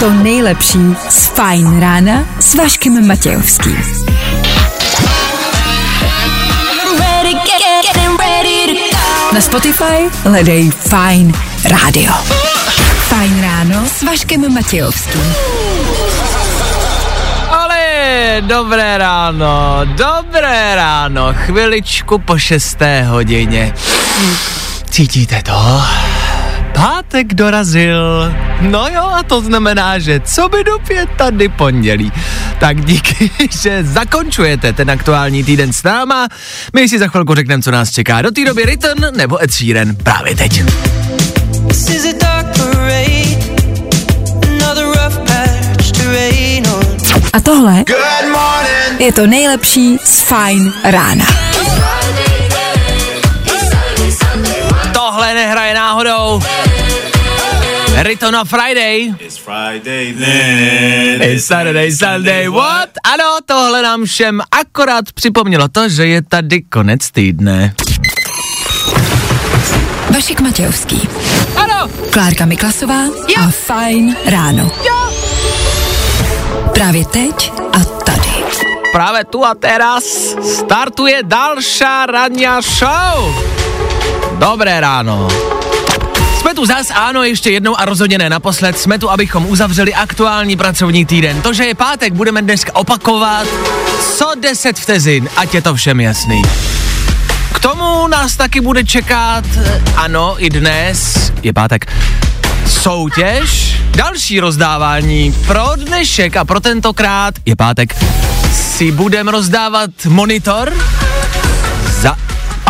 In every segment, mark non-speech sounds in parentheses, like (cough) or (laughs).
To nejlepší z Fajn rána s Vaškem Matějovským. Na Spotify hledej Fine Radio. Fajn ráno s Vaškem Matějovským. Ale dobré ráno, dobré ráno, chviličku po šesté hodině. Cítíte to? Pátek dorazil. No jo, a to znamená, že co by dopět tady pondělí. Tak díky, (laughs) že zakončujete ten aktuální týden s náma. My si za chvilku řekneme, co nás čeká. Do té doby Return nebo Ed Sheeran právě teď. A tohle je to nejlepší z Fine rána. Nehraje náhodou. Return on Friday. It's Friday then. It's Saturday, Sunday, what? Ano, tohle nám všem akorát připomnělo to, že je tady konec týdne. Vašek Matějovský, Ano, Klárka Miklasová a Fine ráno. Právě teď a tady. právě tu a teraz startuje další ranní show. Dobré ráno. Jsme tu zas, ano, ještě jednou a rozhodně ne naposled. Jsme tu, abychom uzavřeli aktuální pracovní týden. To, že je pátek, budeme dneska opakovat co 10 vteřin, ať je to všem jasný. K tomu nás taky bude čekat, eh, ano, i dnes, je pátek, soutěž, další rozdávání pro dnešek a pro tentokrát, je pátek, si budeme rozdávat monitor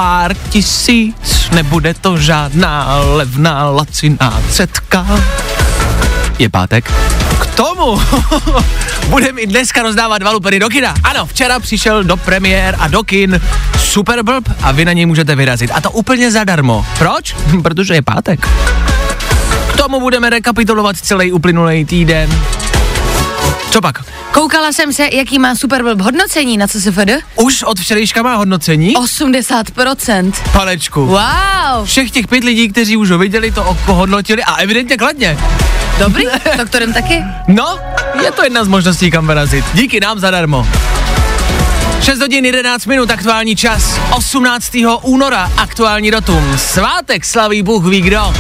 pár tisíc, nebude to žádná levná laciná cetka. Je pátek. K tomu (laughs) budeme i dneska rozdávat dva lupery do kina. Ano, včera přišel do premiér a do kin Super Blb a vy na něj můžete vyrazit. A to úplně zadarmo. Proč? (laughs) Protože je pátek. K tomu budeme rekapitulovat celý uplynulý týden. Co pak? Koukala jsem se, jaký má Superblb hodnocení na CSFD. Už od včerejška má hodnocení? 80%. Palečku. Wow, Všech těch pět lidí, kteří už ho viděli, to hodnotili a evidentně kladně. dobrý, (laughs) doktorem taky. No, je to jedna z možností, kam vyrazit. Díky nám zadarmo. 6 hodin 11 minut, aktuální čas. 18. února, aktuální datum. Svátek slaví Bůh ví kdo.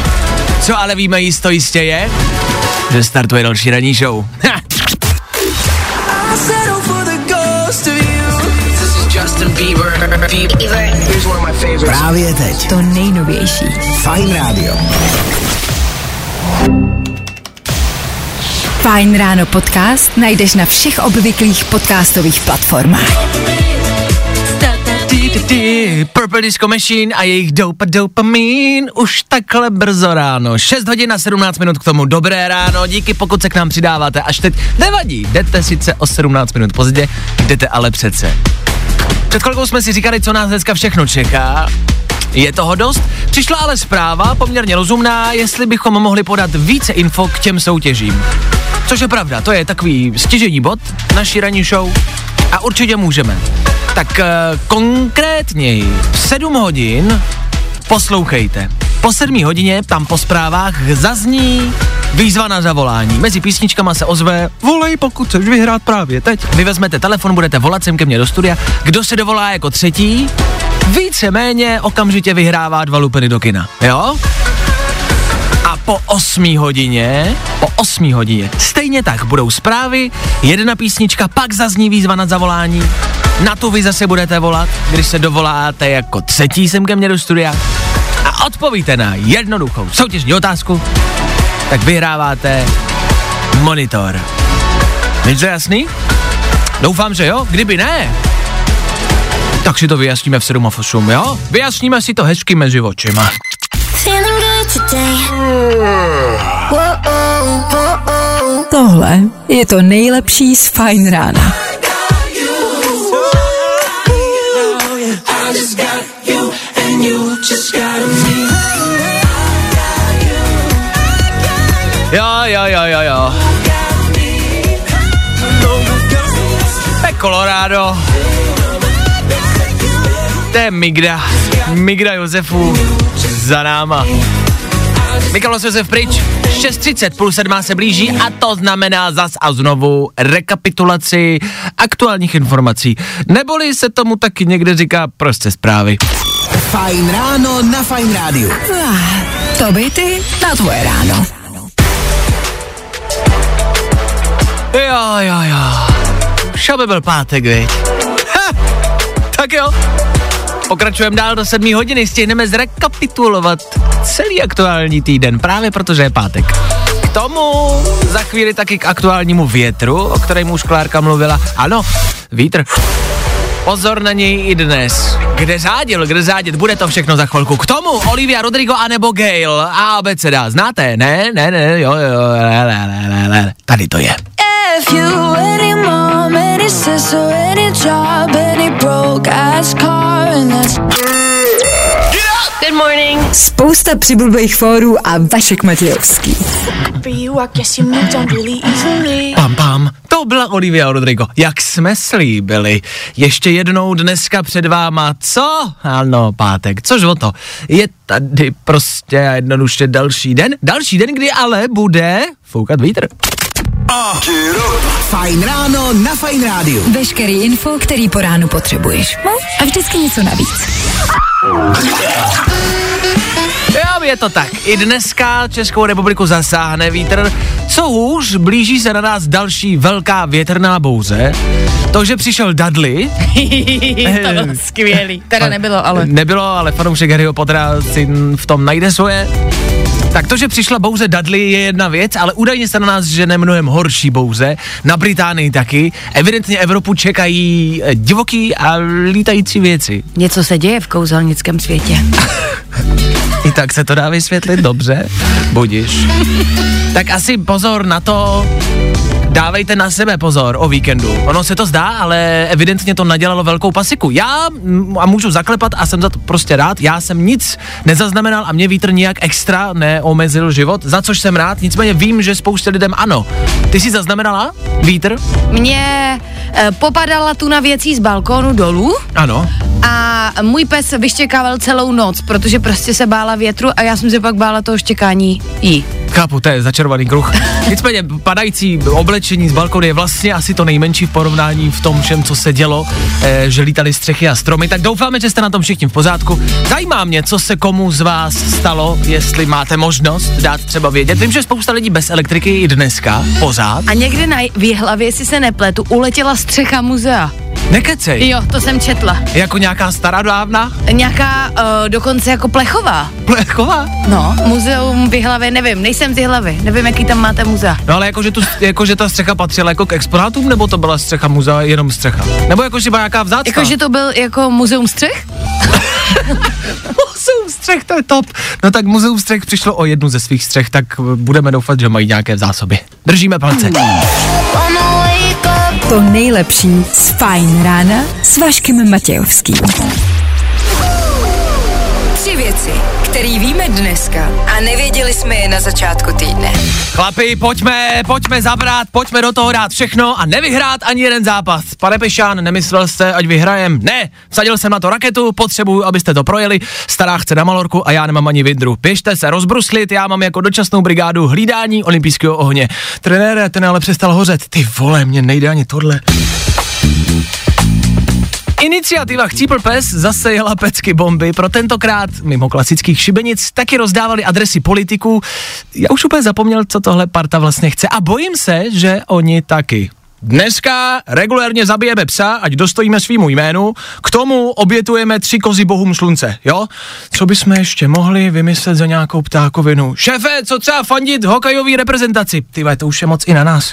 Co ale víme jisto jistě je, že startuje další ranní show. (laughs) Ha. Právě teď. To nejnovější. Fajn rádio. Fajn ráno podcast najdeš na všech obvyklých podcastových platformách. Purple Disco Machine a jejich dopa dopamin už takhle brzo ráno. 6 hodin a 17 minut k tomu. Dobré ráno, díky pokud se k nám přidáváte. Až teď nevadí, jdete sice o 17 minut pozdě, jdete ale přece. Před chvilkou jsme si říkali, co nás dneska všechno čeká. Je toho dost? Přišla ale zpráva, poměrně rozumná, jestli bychom mohli podat více info k těm soutěžím. Což je pravda, to je takový stěžení bod naší ranní show a určitě můžeme. Tak uh, konkrétněji, v 7 hodin poslouchejte. Po 7 hodině tam po zprávách zazní výzva na zavolání. Mezi písničkama se ozve, volej pokud chceš vyhrát právě teď. Vy vezmete telefon, budete volat sem ke mně do studia. Kdo se dovolá jako třetí, víceméně okamžitě vyhrává dva lupeny do kina. Jo? A po 8 hodině, po 8 hodině, stejně tak budou zprávy, jedna písnička, pak zazní výzva na zavolání. Na tu vy zase budete volat, když se dovoláte jako třetí sem ke mně do studia a odpovíte na jednoduchou soutěžní otázku, tak vyhráváte monitor. Je to jasný? Doufám, že jo. Kdyby ne, tak si to vyjasníme v 7 a v 8, jo? Vyjasníme si to hezky mezi očima. Tohle je to nejlepší z Fine rána. Jo, jo, jo, jo, jo. To Colorado. To je Migda. Migda Josefu. za náma. Mikalo se se pryč, 6.30 plus 7 se blíží a to znamená zas a znovu rekapitulaci aktuálních informací. Neboli se tomu taky někde říká prostě zprávy. Fajn ráno na Fajn rádiu. To by ty na tvoje ráno. Jo, jo, jo. Šo by byl pátek, viď? Ha, tak jo. Pokračujeme dál do 7 hodiny, stihneme zrekapitulovat celý aktuální týden, právě protože je pátek. K tomu za chvíli taky k aktuálnímu větru, o kterém už Klárka mluvila. Ano, vítr. Pozor na něj i dnes. Kde řádil, kde řádit, bude to všechno za chvilku. K tomu Olivia Rodrigo anebo Gail a abeceda. Znáte? Ne, ne, ne, jo, jo, le, le, le, le. Tady to je. If you any mom, any sister, any job, any broke ass car, and that's Good morning. Spousta přibulbých fórů a Vašek Matějovský. Pam, pam. To byla Olivia Rodrigo. Jak jsme slíbili. Ještě jednou dneska před váma. Co? Ano, pátek. Což o to? Je tady prostě a jednoduše další den. Další den, kdy ale bude foukat vítr. Fajn ráno na Fajn rádiu. Veškerý info, který po ránu potřebuješ. No a vždycky něco navíc. Jo, je to tak. I dneska Českou republiku zasáhne vítr. Co hůř, blíží se na nás další velká větrná bouře. To, že přišel Dudley, (laughs) to bylo skvělý. Teda nebylo, ale. Nebylo, ale fanoušek Harryho Pottera si v tom najde svoje. Tak to, že přišla bouře Dudley je jedna věc, ale údajně se na nás žene mnohem horší bouře, na Británii taky. Evidentně Evropu čekají eh, divoký a lítající věci. Něco se děje v kouzelnickém světě. (laughs) I (laughs) tak se to dá vysvětlit dobře, budiš. Tak asi pozor na to, dávejte na sebe pozor o víkendu. Ono se to zdá, ale evidentně to nadělalo velkou pasiku. Já, a můžu zaklepat a jsem za to prostě rád, já jsem nic nezaznamenal a mě vítr nijak extra neomezil život, za což jsem rád, nicméně vím, že spoustě lidem ano. Ty jsi zaznamenala vítr? Mě e, popadala tu na věcí z balkónu dolů Ano. a můj pes vyštěkával celou noc, protože prostě se bála větru a já jsem se pak bála toho štěkání jí. Chápu, to je začarovaný kruh. Nicméně padající oblečení z balkonu je vlastně asi to nejmenší v porovnání v tom všem, co se dělo, eh, že lítaly střechy a stromy, tak doufáme, že jste na tom všichni v pořádku. Zajímá mě, co se komu z vás stalo, jestli máte možnost dát třeba vědět. Vím, že spousta lidí bez elektriky i dneska, pořád. A někde na v Jihlavě, jestli se nepletu, uletěla střecha muzea. Nekecej, Jo, to jsem četla. jako nějaká stará dávna, Nějaká uh, dokonce jako plechová. plechová. No, muzeum v Jihlavě, nevím, nejsem z Jihlavy, nevím, jaký tam máte muzea. No ale jakože, tu, jakože ta střecha patřila jako k exponátům, nebo to byla střecha muzea jenom střecha? Nebo jakože byla nějaká vzácná? Jakože to byl jako muzeum střech? (laughs) Muzeum střech, to je top. No tak Muzeum střech přišlo o jednu ze svých střech, tak budeme doufat, že mají nějaké v zásobě. Držíme palce. Up. To nejlepší z Fajn rána s Vaškem Matějovským. Tři věci, které víme dneska a nevěděli jsme je na začátku týdne. Chlapi, pojďme, pojďme zabrat, pojďme do toho dát všechno a nevyhrát ani jeden zápas. Pane Pešán, nemyslel jste, ať vyhrajem? Ne, vsadil jsem na to raketu, potřebuju, abyste to projeli. Stará chce na malorku a já nemám ani vidru. Běžte se rozbruslit, já mám jako dočasnou brigádu hlídání olympijského ohně. Trenére, ten ale přestal hořet. Ty vole, mě nejde ani tohle. Iniciativa Chcípl pes zase jela pecky bomby. Pro tentokrát, mimo klasických šibenic, taky rozdávali adresy politiků. Já už úplně zapomněl, co tohle parta vlastně chce a bojím se, že oni taky. Dneska regulérně zabijeme psa, ať dostojíme svýmu jménu, k tomu obětujeme tři kozy bohům slunce, jo? Co bychom ještě mohli vymyslet za nějakou ptákovinu? Šéfe, co třeba fandit hokejový reprezentaci? Ty to už je moc i na nás.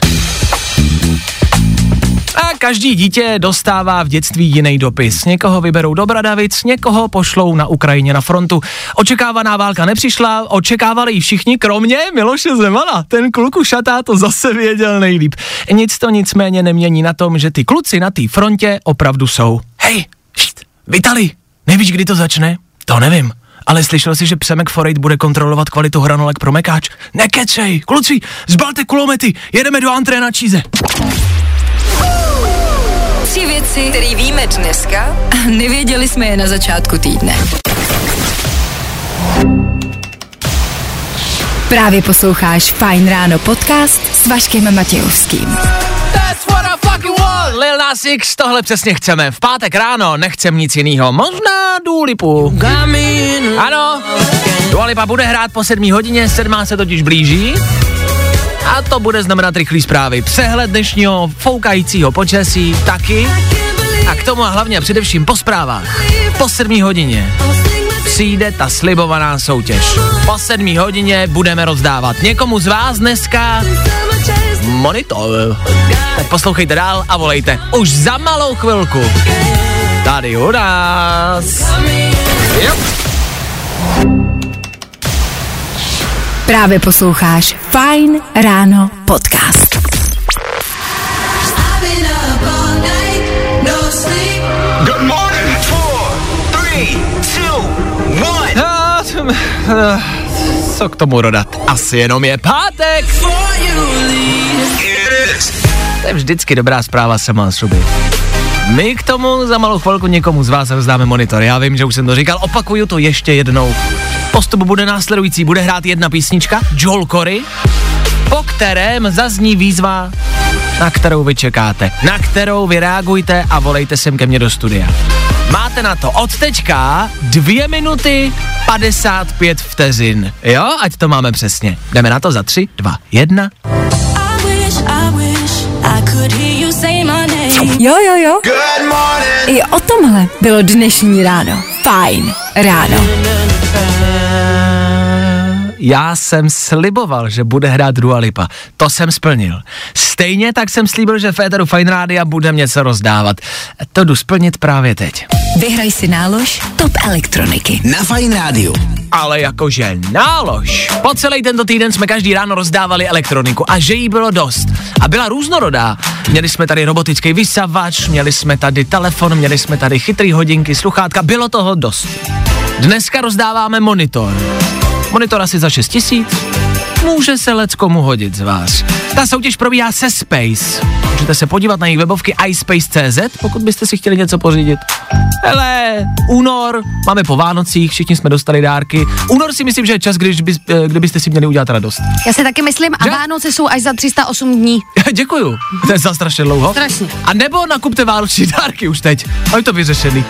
A každý dítě dostává v dětství jiný dopis. Někoho vyberou do Bradavic, někoho pošlou na Ukrajině na frontu. Očekávaná válka nepřišla, očekávali ji všichni, kromě Miloše Zemana. Ten kluku šatá to zase věděl nejlíp. Nic to nicméně nemění na tom, že ty kluci na té frontě opravdu jsou. Hej, št, Vitali, nevíš, kdy to začne? To nevím. Ale slyšel jsi, že Přemek Forejt bude kontrolovat kvalitu hranolek pro mekáč? Nekecej, kluci, zbalte kulomety, jedeme do antré na číze. Tři věci, které víme dneska a nevěděli jsme je na začátku týdne. Právě posloucháš Fine Ráno podcast s Vaškem Matějovským. Lil Nas X, tohle přesně chceme. V pátek ráno nechcem nic jiného. Možná Důlipu. Ano, Dualipa bude hrát po sedmí hodině, sedmá se totiž blíží. A to bude znamenat rychlý zprávy. Přehled dnešního foukajícího počasí taky. A k tomu a hlavně především po zprávách. Po sedmí hodině přijde ta slibovaná soutěž. Po sedmí hodině budeme rozdávat někomu z vás dneska monitor. Tak poslouchejte dál a volejte už za malou chvilku. Tady u nás. Yep. Právě posloucháš Fine Ráno podcast. Good morning. Four, three, two, one. Eh, Co k tomu dodat? Asi jenom je pátek. To je vždycky dobrá zpráva sama sobě. My k tomu za malou chvilku někomu z vás rozdáme monitor. Já vím, že už jsem to říkal, opakuju to ještě jednou. Postup bude následující, bude hrát jedna písnička, Joel Corey, po kterém zazní výzva, na kterou vy čekáte, na kterou vy reagujte a volejte sem ke mně do studia. Máte na to od teďka dvě minuty 55 vteřin. Jo, ať to máme přesně. Jdeme na to za tři, dva, jedna. Jo, jo, jo. Good morning. I o tomhle bylo dnešní ráno. Fine Ráno. Já jsem sliboval, že bude hrát Dua Lipa. To jsem splnil. Stejně tak jsem slíbil, že Féteru Fine Rádia budem něco rozdávat. To jdu splnit právě teď. Vyhraj si nálož Top Elektroniky. Na Fine Rádiu. Ale jakože nálož. Po celý tento týden jsme každý ráno rozdávali elektroniku a že jí bylo dost. A byla různorodá. Měli jsme tady robotický vysavač, měli jsme tady telefon, měli jsme tady chytrý hodinky, sluchátka, bylo toho dost. Dneska rozdáváme monitor. Monitor asi za 6 tisíc. Může se lec komu hodit z vás. Ta soutěž probíhá se Space. Můžete se podívat na jejich webovky iSpace.cz, pokud byste si chtěli něco pořídit. Hele, únor, máme po Vánocích, všichni jsme dostali dárky. Únor si myslím, že je čas, když by, eh, kdybyste si měli udělat radost. Já si taky myslím, a Že? Vánoce jsou až za 308 dní. (laughs) Děkuju, to je za strašně dlouho. Strašně. A nebo nakupte vánoční dárky už teď, a je to vyřešený.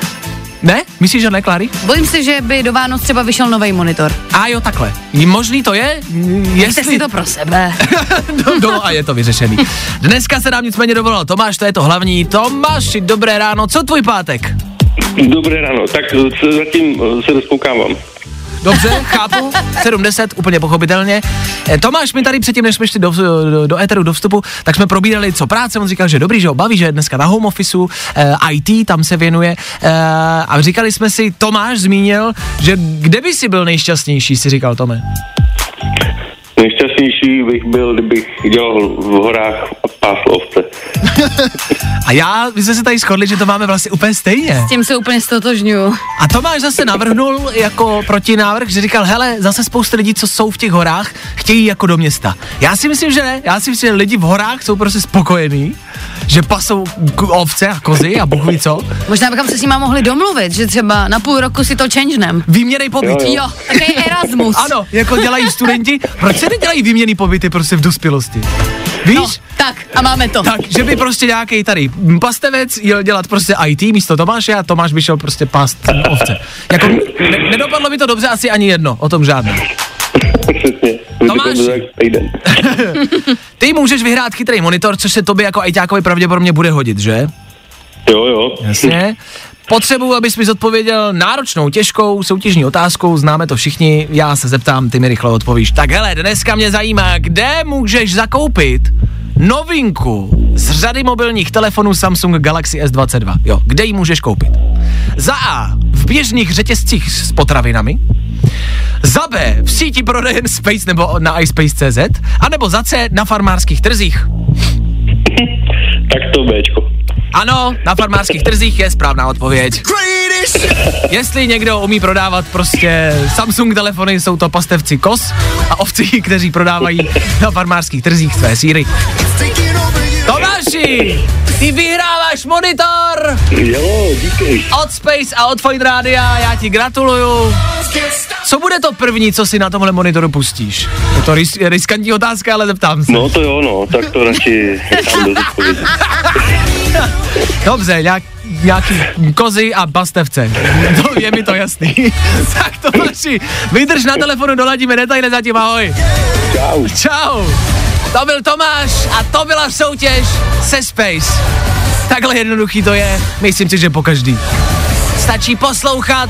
Ne? Myslíš, že ne, Klary? Bojím se, že by do Vánoc třeba vyšel nový monitor. A jo, takhle. Možný to je? Nechte Jestli... si to pro sebe. (laughs) no, no, a je to vyřešený. Dneska se nám nicméně dovolal Tomáš, to je to hlavní. Tomáši, dobré ráno, co tvůj pátek? Dobré ráno, tak se zatím eh, se rozpoukávám. Dobře, chápu, 7.10, úplně pochopitelně. Eh, Tomáš mi tady předtím, než jsme šli do, do, do éteru, do vstupu, tak jsme probírali, co práce, on říkal, že dobrý, že ho baví, že je dneska na home officeu, eh, IT tam se věnuje eh, a říkali jsme si, Tomáš zmínil, že kde by si byl nejšťastnější, si říkal Tome. Nejšťastnější bych byl, kdybych dělal v horách a pásl ovce. (laughs) A já, my jsme se tady shodli, že to máme vlastně úplně stejně. S tím se úplně stotožňuju. A Tomáš zase navrhnul jako protinávrh, že říkal, hele, zase spousta lidí, co jsou v těch horách, chtějí jako do města. Já si myslím, že ne. Já si myslím, že lidi v horách jsou prostě spokojení, že pasou k- ovce a kozy a bůh ví co. Možná bychom se s nima mohli domluvit, že třeba na půl roku si to changenem. Výměnej pobyt. Jo, Jo, takový Erasmus. Ano, jako dělají studenti. Proč se nedělají výměný pobyty prostě v dospělosti? Víš? No, tak, a máme to. Tak, že by prostě nějaký tady pastevec jel dělat prostě IT místo Tomáše a Tomáš by šel prostě pást ovce. Jako, ne, nedopadlo by to dobře asi ani jedno, o tom žádné. Přesně. Tomáš. (laughs) Ty můžeš vyhrát chytrý monitor, což se tobě jako ajťákovi pravděpodobně bude hodit, že? Jo, jo. Jasně. Potřebuji, abys mi zodpověděl náročnou, těžkou soutěžní otázkou, známe to všichni, já se zeptám, ty mi rychle odpovíš. Tak hele, dneska mě zajímá, kde můžeš zakoupit novinku z řady mobilních telefonů Samsung Galaxy S22. Jo, kde ji můžeš koupit? Za A. V běžných řetězcích s potravinami. Za B. V síti prodejen Space nebo na iSpace.cz. A nebo za C. Na farmářských trzích. (laughs) Tak to Bčko. Ano, na farmářských trzích je správná odpověď. Jestli někdo umí prodávat prostě Samsung telefony, jsou to pastevci kos a ovci, kteří prodávají na farmářských trzích své síry. Tomáši, ty vyhráváš monitor Jo, díky. od Space a od Fine Rádia, já ti gratuluju. Co bude to první, co si na tomhle monitoru pustíš? Je to ris- riskantní otázka, ale zeptám se. No to jo, no, tak to radši bez odpovědi. (laughs) Dobře, nějak, nějaký kozy a pastevce. To je mi to jasný. (laughs) tak to naši. Vydrž na telefonu, doladíme detaily zatím, ahoj. Čau. Čau. To byl Tomáš a to byla soutěž se Space. Takhle jednoduchý to je, myslím si, že po každý. Stačí poslouchat,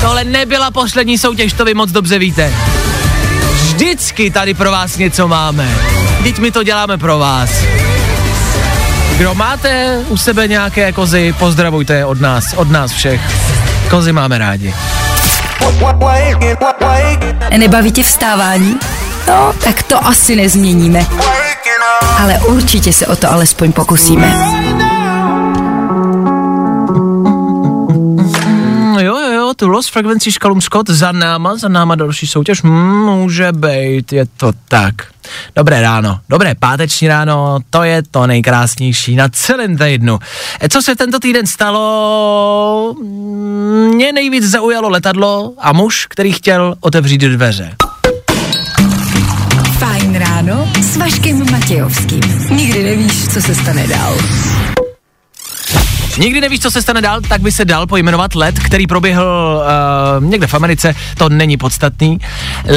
tohle nebyla poslední soutěž, to vy moc dobře víte. Vždycky tady pro vás něco máme. Teď my to děláme pro vás. Kdo máte u sebe nějaké kozy, pozdravujte je od nás, od nás všech. Kozy máme rádi. Nebaví tě vstávání? No, tak to asi nezměníme. Ale určitě se o to alespoň pokusíme. Tu Lost Frequency Škalum Scott za náma, za náma další soutěž, může být, je to tak. Dobré ráno, dobré páteční ráno, to je to nejkrásnější na celém týdnu. E, Co se tento týden stalo? Mě nejvíc zaujalo letadlo a muž, který chtěl otevřít dveře. Fajn ráno s Vaškem Matějovským. Nikdy nevíš, co se stane dál. Nikdy nevíš, co se stane dál, tak by se dal pojmenovat let, který proběhl uh, někde v Americe, to není podstatný.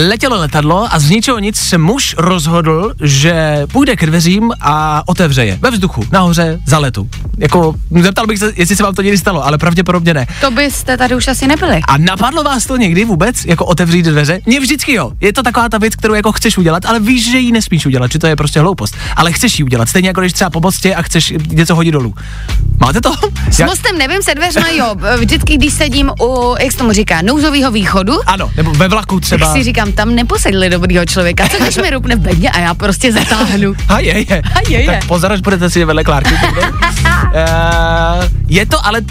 Letělo letadlo a z ničeho nic se muž rozhodl, že půjde k dveřím a otevře je. Ve vzduchu, nahoře, za letu. Jako, zeptal bych se, jestli se vám to někdy stalo, ale pravděpodobně ne. To byste tady už asi nebyli. A napadlo vás to někdy vůbec, jako otevřít dveře? Mně vždycky jo. Je to taková ta věc, kterou jako chceš udělat, ale víš, že ji nesmíš udělat, že to je prostě hloupost. Ale chceš ji udělat, stejně jako když třeba po mostě a chceš něco hodit dolů. Máte to? S Já- mostem nevím, se dveřma jo. Vždycky, když sedím u, jak se tomu říká, nouzového východu, Ano, nebo ve vlaku třeba. tak si říkám, tam neposedli dobrýho člověka. Co když mi rupne v bedně a já prostě zatáhnu. A je, je. A je, je. Tak pozor, až budete si vedle Klárky. uh, (laughs) je to, ale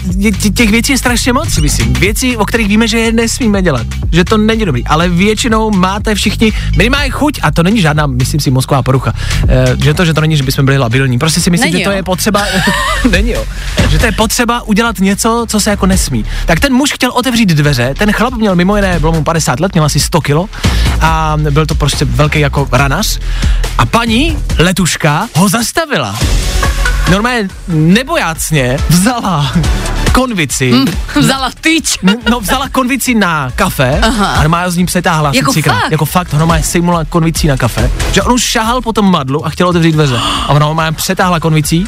těch věcí je strašně moc, si myslím. Věcí, o kterých víme, že je nesmíme dělat. Že to není dobrý. Ale většinou máte všichni minimálně chuť, a to není žádná, myslím si, mozková porucha. Uh, že to, že to není, že bychom byli labilní. Prostě si myslím, Není, že to jo. je potřeba. (laughs) není jo. Že to je potřeba udělat něco, co se jako nesmí. Tak ten muž chtěl otevřít dveře, ten chlap měl mimo jiné, bylo mu 50 let, měl asi 100 kilo a byl to prostě velký jako ranař. A paní letuška ho zastavila. Normálně nebojácně vzala konvici, Hm, Vzala tyč. No, vzala konvici na kafe Aha. a normálně z ní přetáhla Jako třikrát. fakt? Jako fakt, normálně sejmula konvicí na kafe. Že on už šahal po tom madlu a chtěl otevřít dveře. A ona normálně přetáhla konvicí,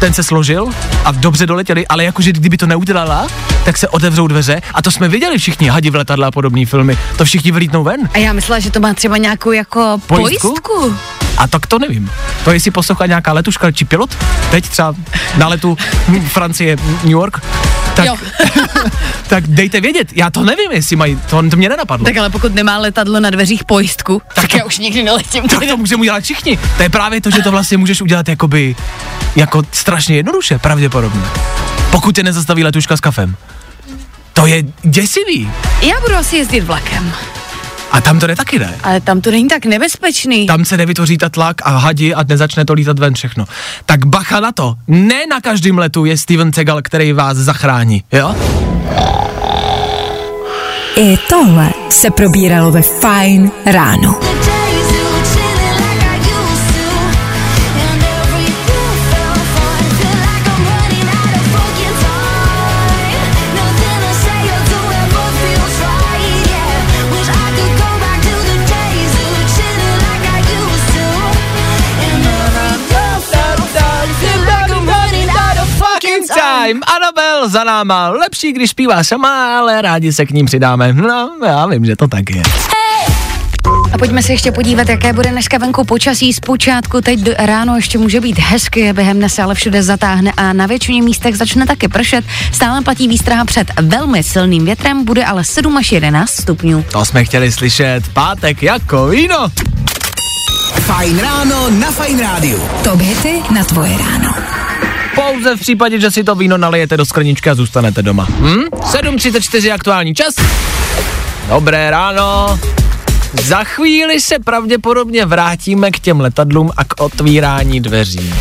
ten se složil a dobře doletěli, ale jakože kdyby to neudělala, tak se otevřou dveře a to jsme viděli všichni, hadi v letadle a podobné filmy. To všichni vylítnou ven. A já myslela, že to má třeba nějakou jako Pojistku? pojistku. A tak to nevím. To jestli poslouchá nějaká letuška či pilot, teď třeba na letu Francie, New York, tak, (laughs) tak dejte vědět. Já to nevím, jestli mají, to, to mě nenapadlo. Tak ale pokud nemá letadlo na dveřích pojistku, tak, já už nikdy neletím. Tak to můžeme udělat všichni. To je právě to, že to vlastně můžeš udělat jakoby, jako strašně jednoduše, pravděpodobně. Pokud tě nezastaví letuška s kafem. To je děsivý. Já budu asi jezdit vlakem, A tam to jde taky ne. ale tam to není tak nebezpečný. Tam se nevytvoří ta tlak a hadi a nezačne to lítat ven všechno. Tak bacha na to. Ne na každém letu je Steven Segal, který vás zachrání. Jo? I tohle se probíralo ve Fajn ráno. Time, Anabel za náma. Lepší, když zpívá sama, ale rádi se k ním přidáme. No, já vím, že to tak je. A pojďme se ještě podívat, jaké bude dneska venku počasí. Zpočátku teď ráno ještě může být hezky, během dne se ale všude zatáhne a na většině místech začne taky pršet. Stále platí výstraha před velmi silným větrem, bude ale 7 až 11 stupňů. To jsme chtěli slyšet. Pátek jako víno. Fajn ráno na Fajn rádiu. Top hity na tvoje ráno. Pouze v případě, že si to víno nalijete do skleničky a zůstanete doma. Hm? 7.34 aktuální čas. Dobré ráno. Za chvíli se pravděpodobně vrátíme k těm letadlům a k otvírání dveří.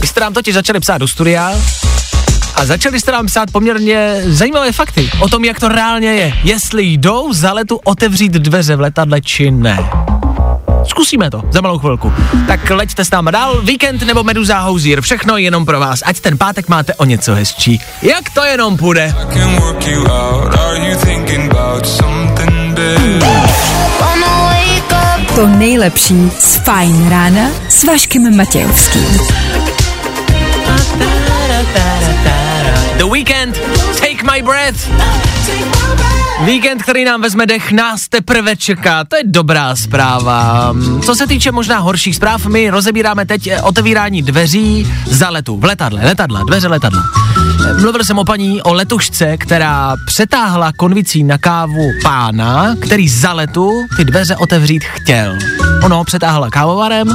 Vy jste nám totiž začali psát do studia a začali jste nám psát poměrně zajímavé fakty o tom, jak to reálně je. Jestli jdou za letu otevřít dveře v letadle, či ne. Zkusíme to za malou chvilku. Tak leďte s náma dál, víkend nebo Meduza Hozier, všechno jenom pro vás, ať ten pátek máte o něco hezčí. Jak to jenom půjde? To nejlepší z Fajn rána s Vaškem Matějovským. The Weekend, Take My Breath. Víkend, který nám vezme dech, nás teprve čeká. To je dobrá zpráva. Co se týče možná horších zpráv, my rozebíráme teď eh, otevírání dveří za letu. V letadle, letadla, dveře letadla. Eh, Mluvil jsem o paní, o letušce, která přetáhla konvicí na kávu pána, který za letu ty dveře otevřít chtěl. Ono přetáhla kávovarem,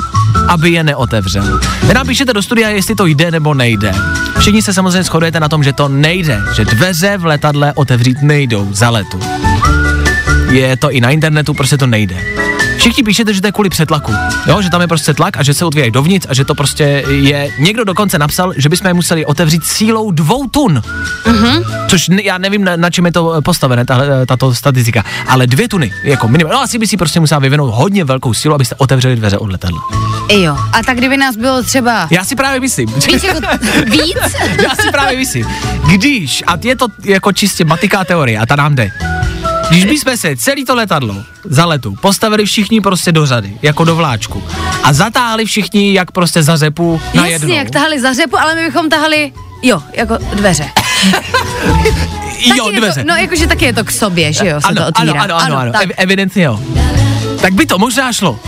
aby je neotevřel. Vy nám píšete do studia, jestli to jde nebo nejde. Všichni se samozřejmě shodujete na tom, že to nejde, že dveře v letadle otevřít nejdou za letu. Je to i na internetu, prostě to nejde. Všichni píšete, že to je kvůli přetlaku, jo, že tam je prostě tlak a že se otvírají dovnitř a že to prostě je, někdo dokonce napsal, že bychom je museli otevřít sílou dvou tun. Mm-hmm. Což ne, já nevím, na, na čem je to eh, postavené, tahle, eh, tato statistika, ale dvě tuny, jako minimum. No asi by si prostě musela vyvinout hodně velkou sílu, abyste otevřeli dveře od letadla. Jo. A tak kdyby nás bylo třeba Já si právě myslím. víc, jako, (laughs) víc? Já si právě myslím, když, a je to jako čistě matiká teorie, a ta nám jde, když bychom se celý to letadlo za letu postavili všichni prostě do řady, jako do vláčku, a zatáhli všichni jak prostě za řepu na jednou. Jasně, jak tahali za řepu, ale my bychom tahali, jo, jako dveře. (laughs) jo, Taky dveře. To, no jakože taky je to k sobě, že jo, se ano, to otvírá. ano, ano, ano, ano, tak. Ev- evidentně jo. Tak by to možná šlo.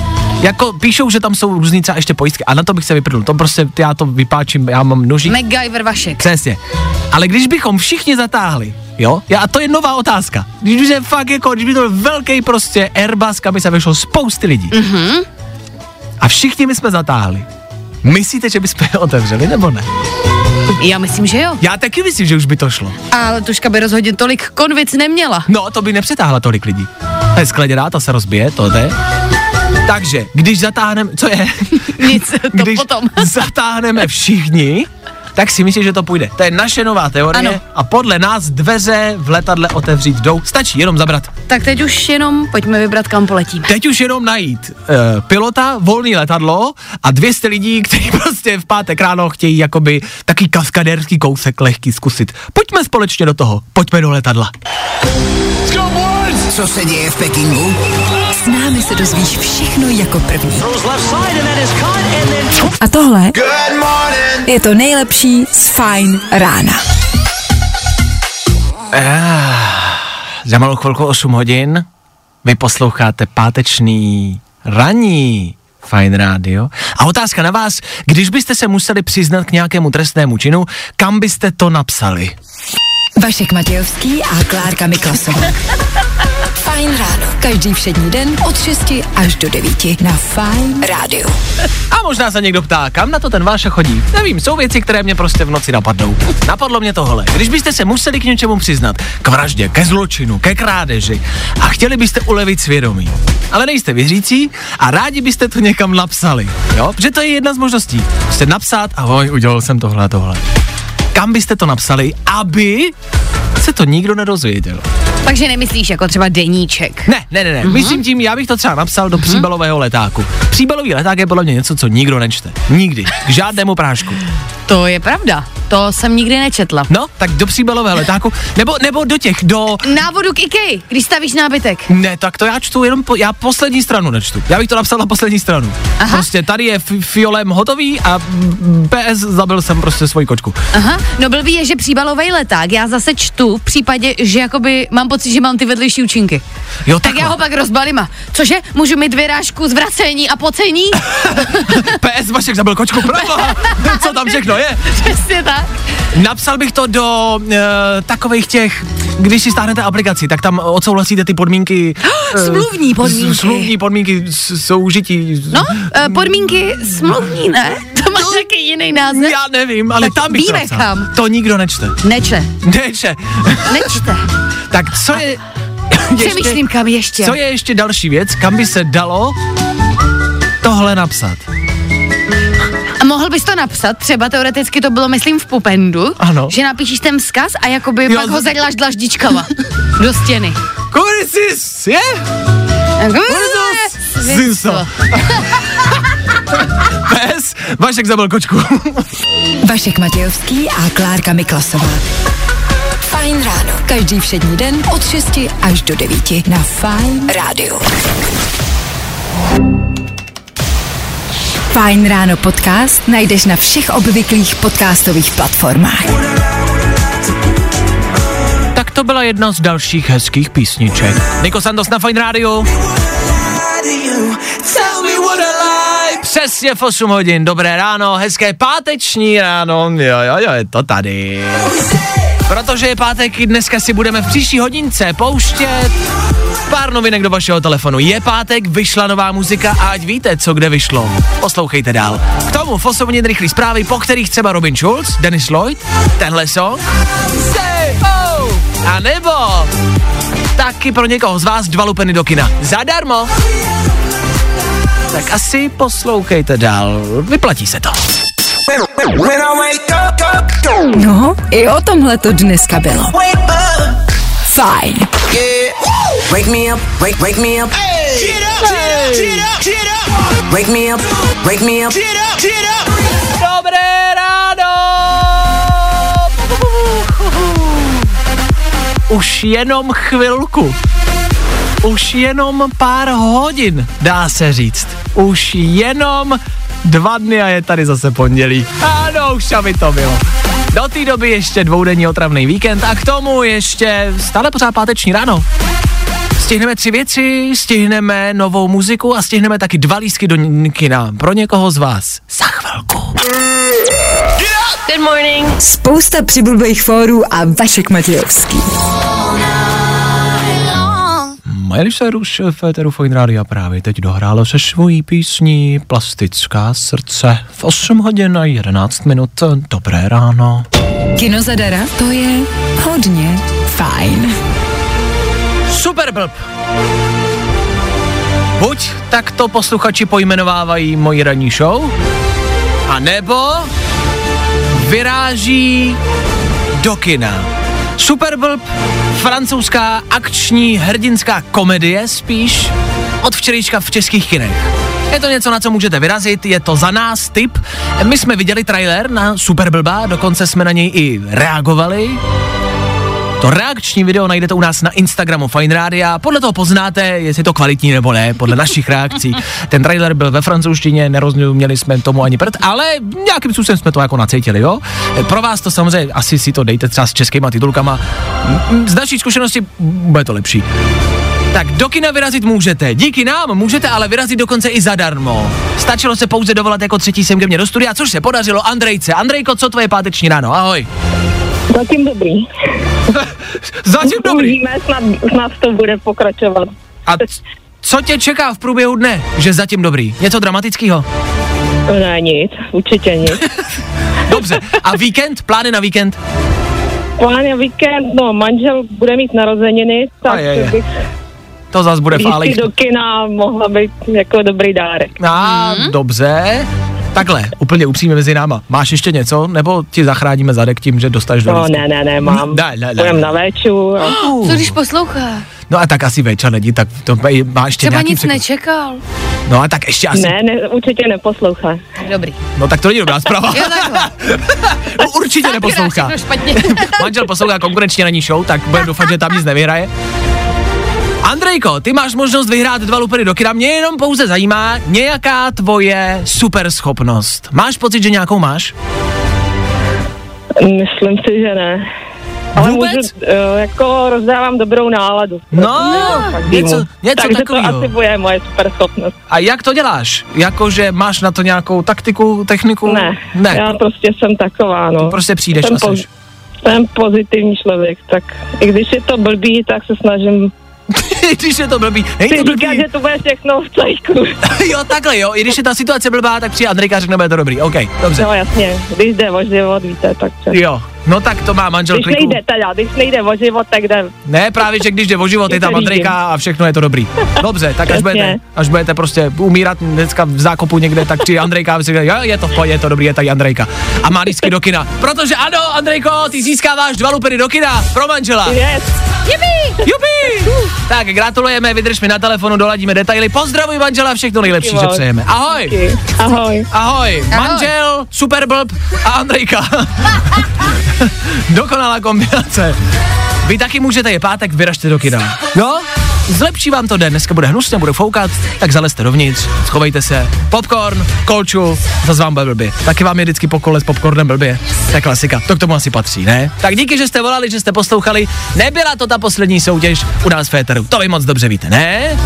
Jako píšou, že tam jsou různý třeba ještě pojistky a na to bych se vyprdl. To prostě, já to vypáčím, já mám nožík. MacGyver Vašek. Přesně. Ale když bychom všichni zatáhli, jo, já, a to je nová otázka. Když by se fakt jako, když by to byl velký prostě Airbus, kam by se vešlo spousty lidí. Mm-hmm. A všichni my jsme zatáhli. Myslíte, že bychom je otevřeli, nebo ne? Já myslím, že jo. Já taky myslím, že už by to šlo. Ale tuška by rozhodně tolik konvic neměla. No, to by nepřetáhla tolik lidí. To je skleněná, to se rozbije, to jde. Takže, když zatáhneme, co je? (laughs) Nic, to (laughs) když potom. (laughs) zatáhneme všichni, tak si myslím, že to půjde. To je naše nová teorie Ano. a podle nás dveře v letadle otevřít jdou. Stačí jenom zabrat. Tak teď už jenom pojďme vybrat, kam poletíme. Teď už jenom najít uh, pilota, volný letadlo a 200 lidí, kteří prostě v pátek ráno chtějí jakoby taký kaskadérský kousek lehký zkusit. Pojďme společně do toho. Pojďme do letadla. Co se děje v Pekingu? S námi se dozvíš všechno jako první. A tohle je to nejlepší z Fajn rána. Za malou chvilku 8 hodin vy posloucháte páteční ranní Fine Radio. A otázka na vás, když byste se museli přiznat k nějakému trestnému činu, kam byste to napsali? Vašek Matějovský a Klárka Miklasová. Fajn ráno. Každý všední den od 6 až do 9 na Fajn rádiu. A možná se někdo ptá, kam na to ten váš chodí. Nevím, jsou věci, které mě prostě v noci napadnou. Napadlo mě tohle. Když byste se museli k něčemu přiznat, k vraždě, ke zločinu, ke krádeži a chtěli byste ulevit svědomí, ale nejste věřící a rádi byste to někam napsali, jo? Protože to je jedna z možností. Prostě napsat a oj, udělal jsem tohle a tohle. Kam byste to napsali, aby se to nikdo nedozvěděl? Takže nemyslíš jako třeba deníček. Ne, ne, ne, ne. Mm-hmm. Myslím tím, já bych to třeba napsal do příbalového letáku. Příbalový leták je podle mě něco, co nikdo nečte. Nikdy. K žádnému prášku. To je pravda. To jsem nikdy nečetla. No, tak do příbalového letáku, nebo, nebo do těch, do... Návodu k IKEA, když stavíš nábytek. Ne, tak to já čtu jenom, po, já poslední stranu nečtu. Já bych to napsal na poslední stranu. Aha. Prostě tady je f- fiolem hotový a PS zabil jsem prostě svoji kočku. Aha, no blbý je, že příbalový leták já zase čtu v případě, že jakoby mám pocit, že mám ty vedlejší účinky. Jo, Tak já ho pak rozbalím a cože, můžu mít vyrážku, zvracení a pocení? (laughs) PS Vašek zabil kočku, (laughs) co tam všechno je? Přesně tak. Napsal bych to do uh, takových těch, když si stáhnete aplikaci, tak tam odsouhlasíte ty podmínky. (gasps) eh, Smluvní podmínky. Smluvní podmínky soužití. No, uh, podmínky smluvní, ne? (laughs) To má taky jiný název. Já nevím, ale Tak tam bych to víme kam. To nikdo nečte. Neče, Neče. nečte. (laughs) tak co je... (coughs) Přemýšlím kam ještě. Co je ještě další věc, kam by se dalo tohle napsat? A mohl bys to napsat, třeba teoreticky to bylo, myslím, v Pupendu, Ano. že napíšeš ten vzkaz a jakoby Jo, pak ho z- zaděláš dlaždičkama (laughs) do stěny. Kurisis, je? Kurisis. (laughs) Pes, Vašek zabil kočku. (laughs) Vašek Matějovský a Klárka Miklasová. Fajn ráno. Každý všední den od 6 až do 9 na Fajn rádiu. Fajn ráno podcast najdeš na všech obvyklých podcastových platformách. tak to byla jedna z dalších hezkých písniček. Niko Santos na Fine Radio. Přesně v 8 hodin, dobré ráno, hezké páteční ráno, jo, jo, jo, je to tady. Protože je pátek, dneska si budeme v příští hodince pouštět pár novinek do vašeho telefonu. Je pátek, vyšla nová muzika a ať víte, co kde vyšlo. Poslouchejte dál. K tomu v 8 hodin rychlý zprávy, po kterých třeba Robin Schulz, Dennis Lloyd, tenhle song! A nebo taky pro někoho z vás dva lupeny do kina. Zadarmo. Tak asi poslouchejte dál, vyplatí se to. No, i o tomhle to dneska bylo. Fajn. Wake me up, wake, wake me up. Wake me up, wake me up. Dobré ráno! Už jenom chvilku. Už jenom pár hodin, dá se říct. Už jenom dva dny a je tady zase pondělí. Ano, už aby to bylo. Do té doby ještě dvoudenní otravný víkend a k tomu ještě stále pořád páteční ráno. Stihneme tři věci, stihneme novou muziku a stihneme taky dva lístky do kina pro někoho z vás. Za chvilku. Good morning. Spousta přibulbých fórů a Vašek Matějovský. Miley Cyrus v Féteru Fine Rádia právě teď dohrálo se svojí písní Plastická srdce v 8 hodin a 11 minut. Dobré ráno. Kino zadara, to je hodně fajn. Super blb. Buď tak to posluchači pojmenovávají moji ranní show, a nebo vyráží do kina. Superblb, francouzská akční hrdinská komedie spíš, od včerejška v českých kinech. Je to něco, na co můžete vyrazit, je to za nás tip. My jsme viděli trailer na Superblba, dokonce jsme na něj i reagovali. To reakční video najdete u nás na Instagramu Fine Radio. Podle toho poznáte, jestli je to kvalitní nebo ne, podle našich reakcí. Ten trailer byl ve francouzštině, nerozuměli jsme tomu ani prd, ale nějakým způsobem jsme to jako nacítili, jo? Pro vás to samozřejmě, asi si to dejte třeba s českýma titulkama. Z naší zkušenosti bude to lepší. Tak do kina vyrazit můžete. Díky nám můžete ale vyrazit dokonce i zadarmo. Stačilo se pouze dovolat jako třetí sem ke mně do studia, což se podařilo Andrejce. Andrejko, co tvoje páteční ráno? Ahoj. Zatím dobrý. (laughs) Zatím dobrý. Uvidíme, snad, snad to bude pokračovat. A co tě čeká v průběhu dne, že zatím dobrý? Něco dramatického? Ne, nic, určitě nic. (laughs) Dobře. A víkend? Plány na víkend? Plán je víkend, no, manžel bude mít narozeniny, tak Ajajaj. bych To zas bude v Alejch. do kina mohla být jako dobrý dárek. A, dobře. Takhle, úplně upřímně mezi náma. Máš ještě něco? Nebo ti zachráníme zadek tím, že dostaneš do No, lístku? ne, ne, ne, mám. Ne, ne, ne. Půjdem na véču. A... Uh. Co když poslouchá? No a tak asi večer není, tak to má ještě Třeba nějaký nic překvap- nečekal. No a tak ještě asi. Ne, ne, určitě neposlouchá. Dobrý. No tak to není dobrá zpráva. Jo, takhle. (laughs) no, určitě neposlouchá. Manžel poslouchá konkurenčně na ní show, tak budeme doufat, že tam nic nevyhraje. Andrejko, ty máš možnost vyhrát dva lupery do kina. Mě jenom pouze zajímá nějaká tvoje super schopnost. Máš pocit, že nějakou máš? Myslím si, že ne. Ale Vůbec? můžu, uh, jako rozdávám dobrou náladu. No, něco, něco Takže takového. to asi bude moje super schopnost. A jak to děláš? Jakože máš na to nějakou taktiku, techniku? Ne, ne. já prostě jsem taková, no. Prostě přijdeš jsem, a seš. jsem pozitivní člověk, tak i když je to blbý, tak se snažím (laughs) když je to blbý. Si to blbý. říkat, že to bude všechno v cajku. (laughs) jo, takhle jo. I když je ta situace blbá, tak přijde Andrejka a řekne, bude to dobrý. OK, dobře. No jasně, když jde život, víte, tak se... Jo, No tak to má manžel Když kliku. nejde teda, když nejde o život, tak jde. Ne, právě, že když jde o život, je tam. Andrejka a všechno je to dobrý. Dobře, tak až budete, až budete prostě umírat dneska v zákopu někde, tak přijde Andrejka a vy si říkáte, jo, je to v pohodě, je to dobrý, je tady Andrejka. A má lístky do kina. Protože ano, Andrejko, ty získáváš dva lupery do kina pro manžela. Yes. Jupi! Tak, gratulujeme, vydrž mi na telefonu, doladíme detaily. Pozdravuj manžela, všechno nejlepší, že moc. přejeme. Ahoj! Díky. Ahoj. Ahoj, manžel, super blb a Andrejka. (laughs) (laughs) Dokonalá kombinace. Vy taky můžete, je pátek, vyražte do kina. No, zlepší vám to den, dneska bude hnusně, bude foukat, tak zalezte dovnitř, schovejte se, popcorn, kolču, zase vám bude blbě. Taky vám je vždycky po kole s popcornem blbě. To je klasika, to k tomu asi patří, ne? Tak díky, že jste volali, že jste poslouchali. Nebyla to ta poslední soutěž u nás v Féteru, to vy moc dobře víte, ne?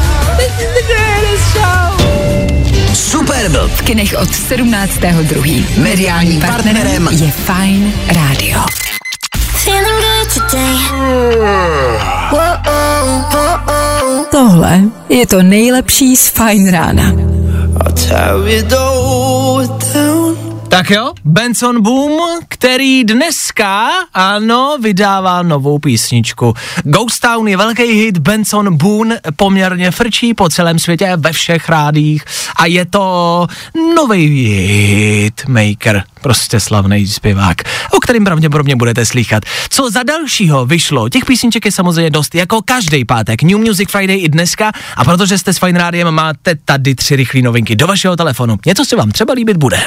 Superblb. V kinech od 17.2. Mediálním partnerem je Fine Radio. Tohle je to nejlepší z Fine Rána. Tak jo, Benson Boom, který dneska, ano, vydává novou písničku. Ghost Town je velký hit, Benson Boone poměrně frčí po celém světě, ve všech rádích a je to nový hit maker, prostě slavný zpěvák, o kterým pravděpodobně budete slychat. Co za dalšího vyšlo, těch písniček je samozřejmě dost, jako každý pátek, New Music Friday i dneska a protože jste s Fine Rádiem, máte tady tři rychlé novinky do vašeho telefonu. Něco se vám třeba líbit bude.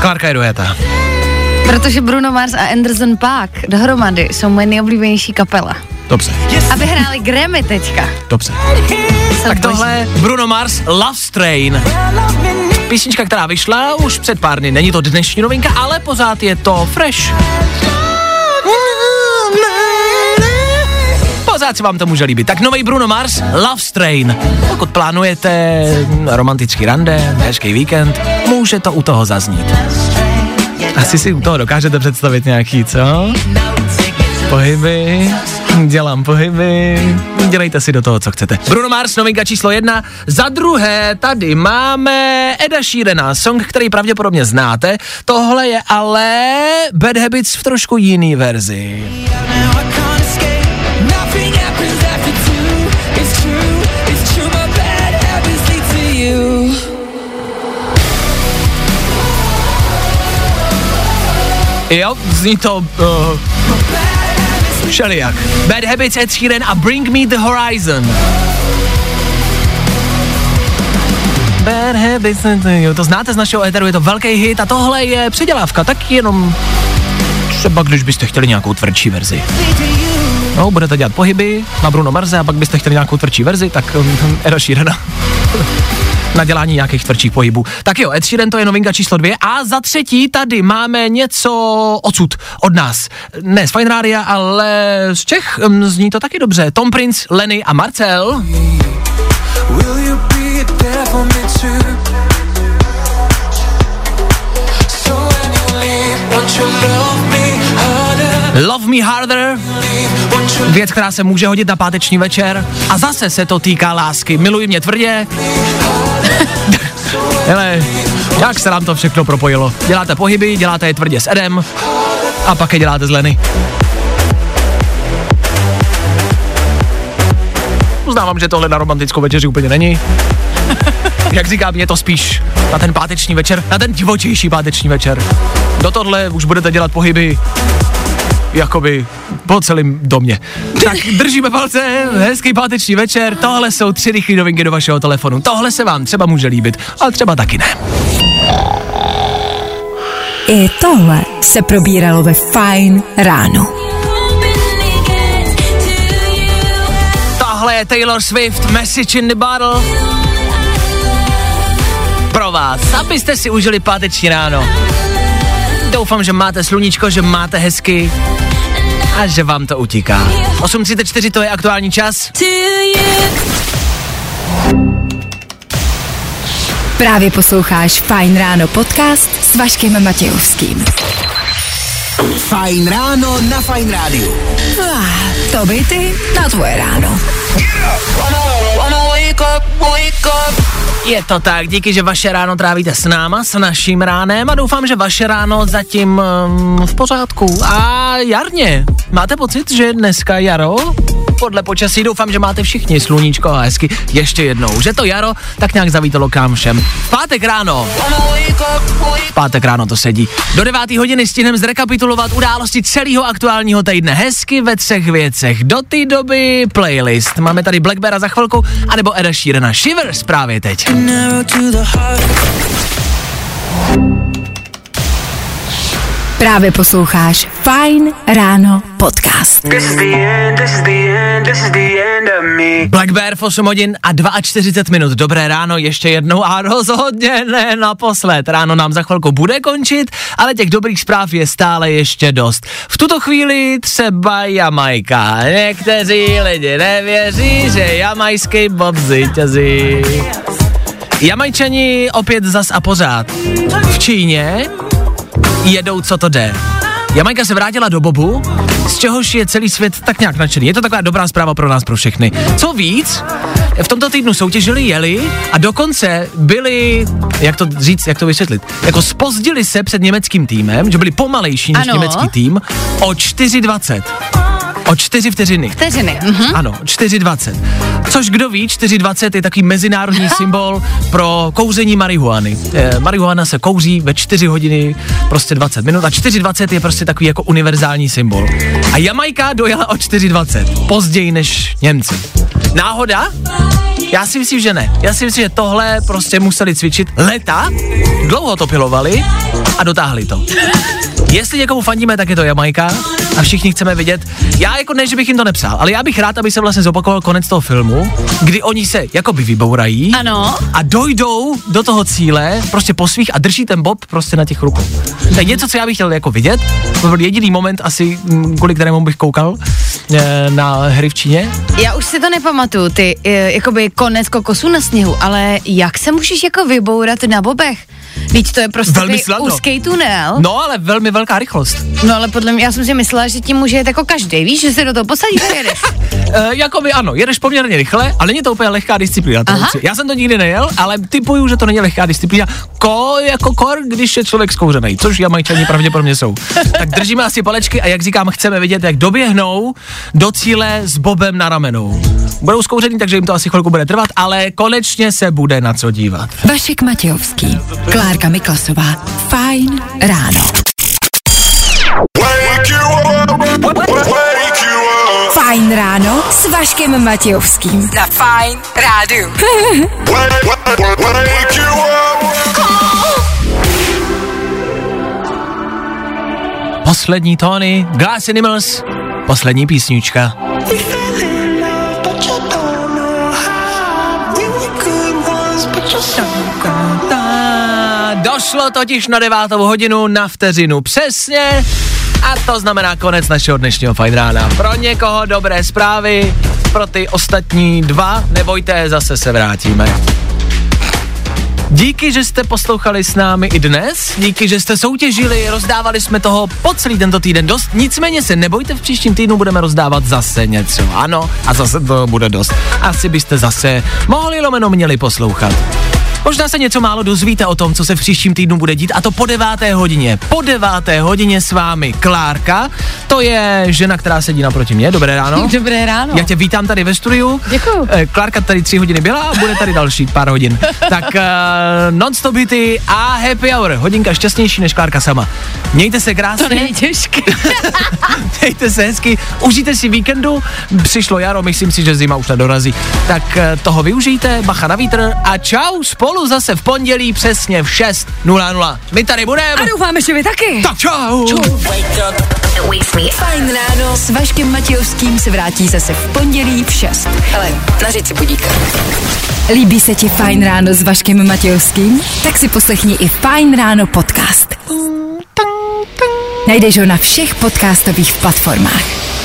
Klárka je dojeta. Protože Bruno Mars a Anderson Paak dohromady jsou moje nejoblíbenější kapela. Dobře, A vyhráli Grammy teďka. dobře. Jsou Tak boží. tohle Bruno Mars Love Strain. Písnička, která vyšla už před pár dny. Není to dnešní novinka, ale pořád je to fresh. Pořád se vám to může líbit. Tak nový Bruno Mars, Love Strain. Pokud plánujete romantický rande, hezký víkend, může to u toho zaznít. Asi si u toho dokážete představit nějaký, co? Pohyby, dělám pohyby, dělejte si do toho, co chcete. Bruno Mars, novinka číslo jedna. Za druhé, tady máme Eda Sheerana, song, který pravděpodobně znáte. Tohle je ale Bad Habits v trošku jiný verzi. Jo, zní to... Uh, všelijak. Bad Habits, Ed Sheeran a Bring Me The Horizon. Bad Habits, jo, to znáte z našeho éteru, je to velký hit a tohle je předělávka, tak jenom třeba když byste chtěli nějakou tvrdší verzi. No, budete dělat pohyby na Bruno Marze a pak byste chtěli nějakou tvrdší verzi, tak um, Eda Sheerana. Na dělání nějakých tvrdších pohybů. Tak jo, Ed Sheeran to je novinka číslo dvě a za třetí tady máme něco odsud, od nás. Ne z Fine Rádia, ale z Čech, Hm, zní to taky dobře. Tom Prince, Lenny a Marcel. Love Me Harder, věc, která se může hodit na páteční večer a zase se to týká lásky. Miluj mě tvrdě. (laughs) Hele, jak se nám to všechno propojilo. Děláte pohyby, děláte je tvrdě s Edem a pak je děláte s Lenny. Uznávám, že tohle na romantickou večeři úplně není. (laughs) Jak říkám, je to spíš na ten páteční večer, na ten divočejší páteční večer. Do tohle už budete dělat pohyby jakoby po celém domě. Tak držíme palce, hezký páteční večer, tohle jsou tři rychlé novinky do vašeho telefonu. Tohle se vám třeba může líbit, ale třeba taky ne. I tohle se probíralo ve Fine ráno. Tohle je Taylor Swift, Message in the Bottle. Pro vás, abyste si užili páteční ráno. Doufám, že máte sluníčko, že máte hezky a že vám to utíká. 8.34 to je aktuální čas. Právě posloucháš Fine ráno podcast s Vaškem Matějovským. Fajn ráno na Fajn rádiu. Ah, to by ty na tvoje ráno. Je to tak, díky, že vaše ráno trávíte s náma, s naším ránem a doufám, že vaše ráno zatím um, v pořádku. A jarně, máte pocit, že dneska jaro? Podle počasí doufám, že máte všichni sluníčko a hezky ještě jednou. Že to jaro tak nějak zavítalo k nám všem. Pátek ráno. Pátek ráno to sedí. Do 9. hodiny stihnem zrekapitulovat události celého aktuálního týdne. Hezky ve třech věcech. Do té doby playlist. Máme tady Black Beara za chvilku, anebo Eda Sheerana. Shivers právě teď. Právě posloucháš Fine Ráno podcast. Black Bear v 8 hodin a 42 minut. Dobré ráno ještě jednou a rozhodně ne naposled. Ráno nám za chvilku bude končit, ale těch dobrých zpráv je stále ještě dost. V tuto chvíli třeba Jamajka. Někteří lidi nevěří, že jamajský bob zvítězí. Jamajčani opět zas a pořád. V Číně jedou, co to jde. Jamajka se vrátila do bobu, z čehož je celý svět tak nějak nadšený. Je to taková dobrá zpráva pro nás, pro všechny. Co víc, v tomto týdnu soutěžili, jeli a dokonce byli, jak to říct, jak to vysvětlit, jako spozdili se před německým týmem, že byli pomalejší než Ano. německý tým, o 4,20. O 4 vteřiny. Vteřiny. Mhm. Ano, 4,20. Což kdo ví, 4,20 je takový mezinárodní (laughs) symbol pro kouření marihuany. E, marihuana se kouří ve 4 hodiny, prostě 20 minut a 4,20 je prostě takový jako univerzální symbol. A Jamajka dojela o 4,20. Později než Němci. Náhoda? Já si myslím, že ne. Já si myslím, že tohle prostě museli cvičit leta, dlouho to pilovali a dotáhli to. (laughs) Jestli někomu fandíme, tak je to Jamajka a všichni chceme vidět. Já jako ne, že bych jim to nepsal, ale já bych rád, aby se vlastně zopakoval konec toho filmu, kdy oni se jakoby vybourají Ano. a dojdou do toho cíle prostě po svých a drží ten bob prostě na těch rukou. To je něco, co já bych chtěl jako vidět. To byl jediný moment asi, mm, kvůli kterému bych koukal eh, na hry v Číně. Já už si to nepamatuju, ty eh, jakoby konec kokosu na sněhu, ale jak se můžeš jako vybourat na bobech? Teď to je prostě Velmi úzký tunel. No ale velmi velká rychlost. No ale podle mě, já jsem si myslela, že tím může jet jako každý, víš, že se do toho posadíš a jedeš. (laughs) E, jakoby ano, jedeš poměrně rychle, ale není to úplně lehká disciplína. Já jsem to nikdy nejel, ale typuju, že to není lehká disciplína. Ko, jako kor, když je člověk zkouřený, což jamajčani pravděpodobně jsou. tak držíme asi palečky a jak říkám, chceme vidět, jak doběhnou do cíle s Bobem na ramenou. Budou zkouření, takže jim to asi chvilku bude trvat, ale konečně se bude na co dívat. Vašek Matějovský, Klárka Miklasová. Fajn ráno. Fajn ráno s Vaškem Matějovským. Na Fajn up. Poslední tóny, Glass Animals, poslední písnička. Došlo totiž na devátou hodinu na vteřinu přesně a to znamená konec našeho dnešního fajn rána. Pro někoho dobré zprávy, pro ty ostatní dva, nebojte, zase se vrátíme. Díky, že jste poslouchali s námi i dnes, díky, že jste soutěžili, rozdávali jsme toho po celý tento týden dost, nicméně se nebojte, v příštím týdnu budeme rozdávat zase něco, ano, a zase to bude dost. Asi byste zase mohli lomeno měli poslouchat. Možná se něco málo dozvíte o tom, co se v příštím týdnu bude dít, a to po deváté hodině. Po deváté hodině s vámi Klárka, to je žena, která sedí naproti mě. Dobré ráno. (laughs) Dobré ráno. Já tě vítám tady ve studiu. Děkuju. Eh, Klárka tady tři hodiny byla a bude tady další pár hodin. (laughs) Tak uh, non-stop hity a happy hour. Hodinka šťastnější než Klárka sama. Mějte se krásně. To není těžké. (laughs) Mějte se hezky, užijte si víkendu, přišlo jaro, myslím si, že zima už nedorazí. Tak eh, toho využijte, bacha na vítr a čau, spolu zase v pondělí přesně v 6.00. My tady budeme. A doufáme, že vy taky. Tak čau. Fajn ráno s Vaškem Matějovským se vrátí zase v pondělí v 6. Hele, nařiď si budík. Líbí se ti Fajn ráno s Vaškem Matějovským? Tak si poslechni i Fajn ráno podcast. Najdeš ho na všech podcastových platformách.